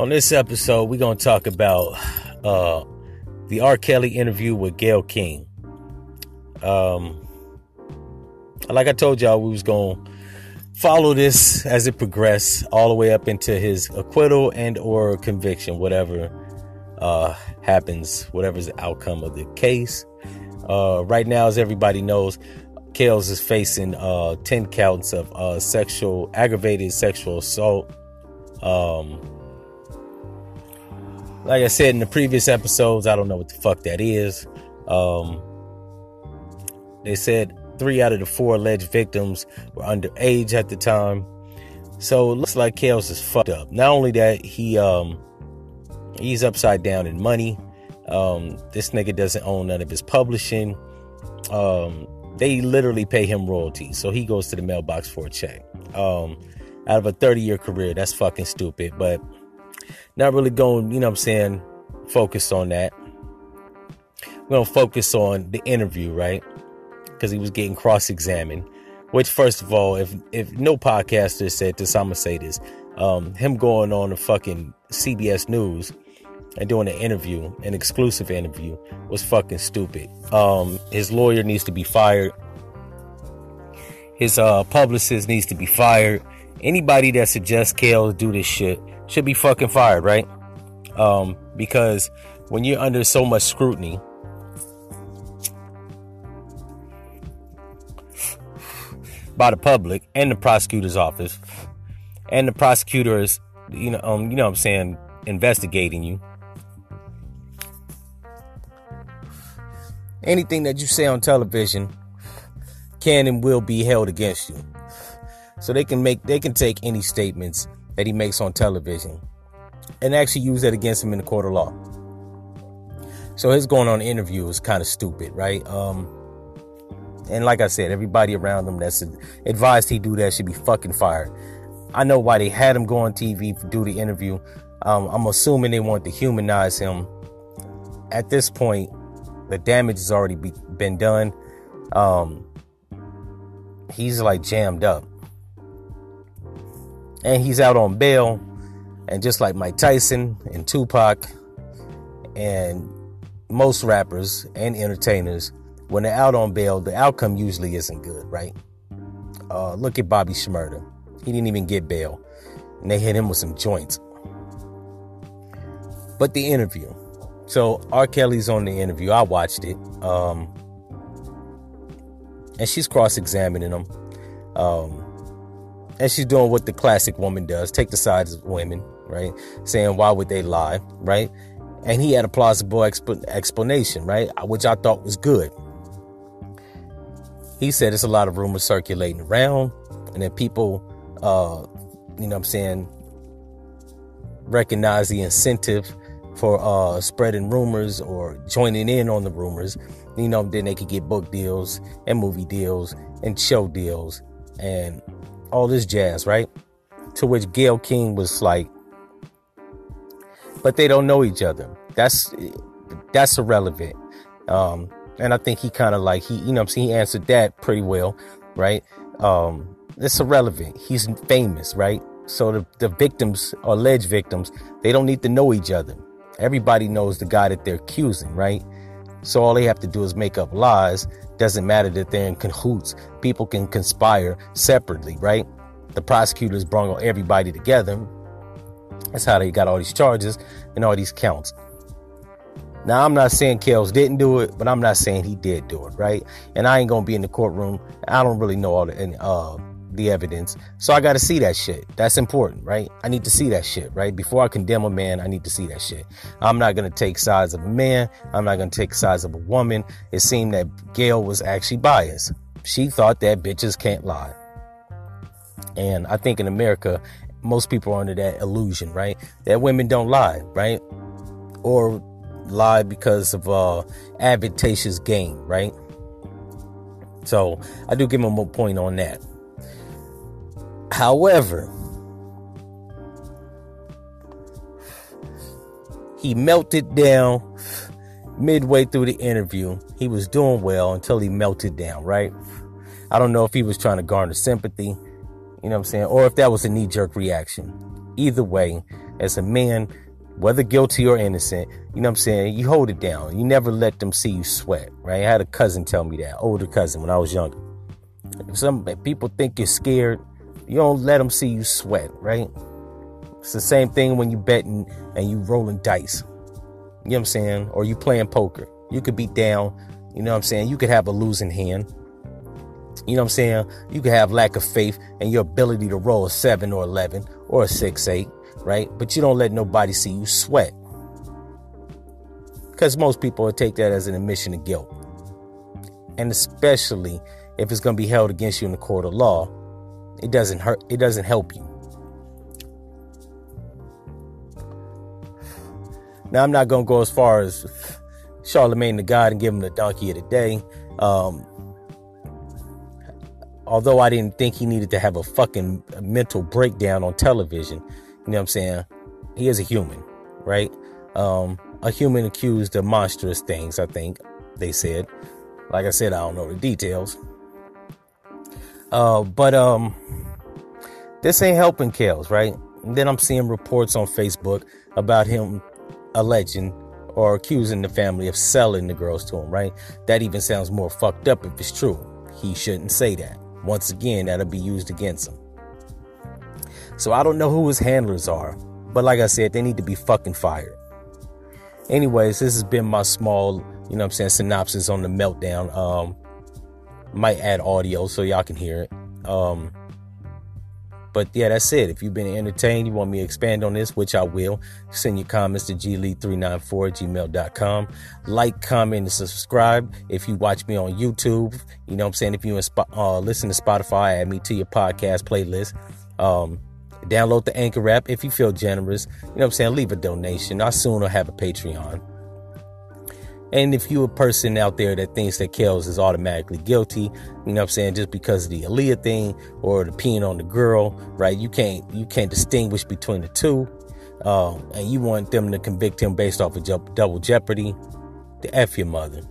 On this episode, we're going to talk about uh, the R. Kelly interview with Gayle King. Um, like I told y'all, we was going to follow this as it progressed all the way up into his acquittal and or conviction, whatever uh, happens, whatever's the outcome of the case. Uh, right now, as everybody knows, Kellz is facing uh, 10 counts of uh, sexual, aggravated sexual assault. Um, like I said in the previous episodes, I don't know what the fuck that is. Um, they said three out of the four alleged victims were underage at the time. So it looks like Kellz is fucked up. Not only that, he um he's upside down in money. Um, this nigga doesn't own none of his publishing. Um, they literally pay him royalties, so he goes to the mailbox for a check. Um, out of a 30 year career, that's fucking stupid, but not really going, you know what I'm saying, focus on that. We're gonna focus on the interview, right? Because he was getting cross examined. Which, first of all, if if no podcaster said this, I'm gonna say this. Um, him going on the fucking CBS News and doing an interview, an exclusive interview, was fucking stupid. Um, his lawyer needs to be fired. His uh, publicist needs to be fired. Anybody that suggests Kale do this shit should be fucking fired, right? Um, because when you're under so much scrutiny, by the public and the prosecutor's office, and the prosecutors, you know, um, you know what I'm saying, investigating you anything that you say on television can and will be held against you. So they can make they can take any statements that he makes on television and actually use that against him in the court of law. So his going on interview is kind of stupid, right? Um and like I said, everybody around him that's advised he do that should be fucking fired. I know why they had him go on TV to do the interview. Um, I'm assuming they want to humanize him. At this point, the damage has already be, been done. Um, he's like jammed up. And he's out on bail. And just like Mike Tyson and Tupac and most rappers and entertainers, when they're out on bail, the outcome usually isn't good, right? Uh, look at Bobby Shmurda. He didn't even get bail. And they hit him with some joints. But the interview. So R. Kelly's on the interview. I watched it. Um, and she's cross-examining him. Um, and she's doing what the classic woman does: take the sides of women, right? Saying why would they lie, right? And he had a plausible exp- explanation, right? Which I thought was good. He said it's a lot of rumors circulating around, and that people, uh, you know, what I'm saying, recognize the incentive for uh, spreading rumors or joining in on the rumors. You know, then they could get book deals and movie deals and show deals and all this jazz, right? To which Gayle King was like, but they don't know each other. That's that's irrelevant. Um, and I think he kind of like he, you know, I'm saying he answered that pretty well, right? Um, it's irrelevant. He's famous, right? So the, the victims, alleged victims, they don't need to know each other. Everybody knows the guy that they're accusing, right? So all they have to do is make up lies. Doesn't matter that they're in cahoots. People can conspire separately, right? The prosecutors brought everybody together. That's how they got all these charges and all these counts. Now, I'm not saying Kellz didn't do it, but I'm not saying he did do it, right? And I ain't gonna be in the courtroom. I don't really know all the uh, the evidence. So I got to see that shit. That's important, right? I need to see that shit, right? Before I condemn a man, I need to see that shit. I'm not going to take sides of a man. I'm not going to take sides of a woman. It seemed that Gayle was actually biased. She thought that bitches can't lie. And I think in America, most people are under that illusion, right? That women don't lie, right? Or lie because of uh advantageous gain, right? So I do give him a point on that. However, he melted down midway through the interview. He was doing well until he melted down, right? I don't know if he was trying to garner sympathy, you know what I'm saying, or if that was a knee jerk reaction. Either way, as a man, whether guilty or innocent, you know what I'm saying? You hold it down. You never let them see you sweat, right? I had a cousin tell me that, older cousin when I was younger. Some people think you're scared, you don't let them see you sweat, right? It's the same thing when you betting and you rolling dice. You know what I'm saying? Or you playing poker. You could be down, you know what I'm saying? You could have a losing hand. You know what I'm saying? You could have lack of faith and your ability to roll a 7 or 11 or a 6 8, right? But you don't let nobody see you sweat. Because most people would take that as an admission of guilt. And especially if it's going to be held against you in the court of law, it doesn't hurt, it doesn't help you. Now, I'm not going to go as far as Charlemagne the God and give him the donkey of the day. Um, although I didn't think he needed to have a fucking mental breakdown on television, you know what I'm saying? He is a human, right? Um, a human accused of monstrous things, I think they said. Like I said, I don't know the details. Uh, but um, this ain't helping Kellz, right? And then I'm seeing reports on Facebook about him alleging or accusing the family of selling the girls to him, right? That even sounds more fucked up if it's true. He shouldn't say that. Once again, that'll be used against him. So I don't know who his handlers are, but like I said, they need to be fucking fired. Anyways, this has been my small, you know I'm saying, synopsis on the meltdown. Um, might add audio so y'all can hear it. Um, but yeah, that's it. If you've been entertained, you want me to expand on this, which I will, send your comments to glee394 gmail.com. Like, comment, and subscribe. If you watch me on YouTube, you know what I'm saying? If you uh, listen to Spotify, add me to your podcast playlist. Um, download the Anchor app if you feel generous. You know what I'm saying? Leave a donation. I soon will have a Patreon. And if you're a person out there that thinks that Kellz is automatically guilty, you know what I'm saying, just because of the Aaliyah thing or the peeing on the girl, right? You can't you can't distinguish between the two. Uh, and you want them to convict him based off of double jeopardy, the F your mother.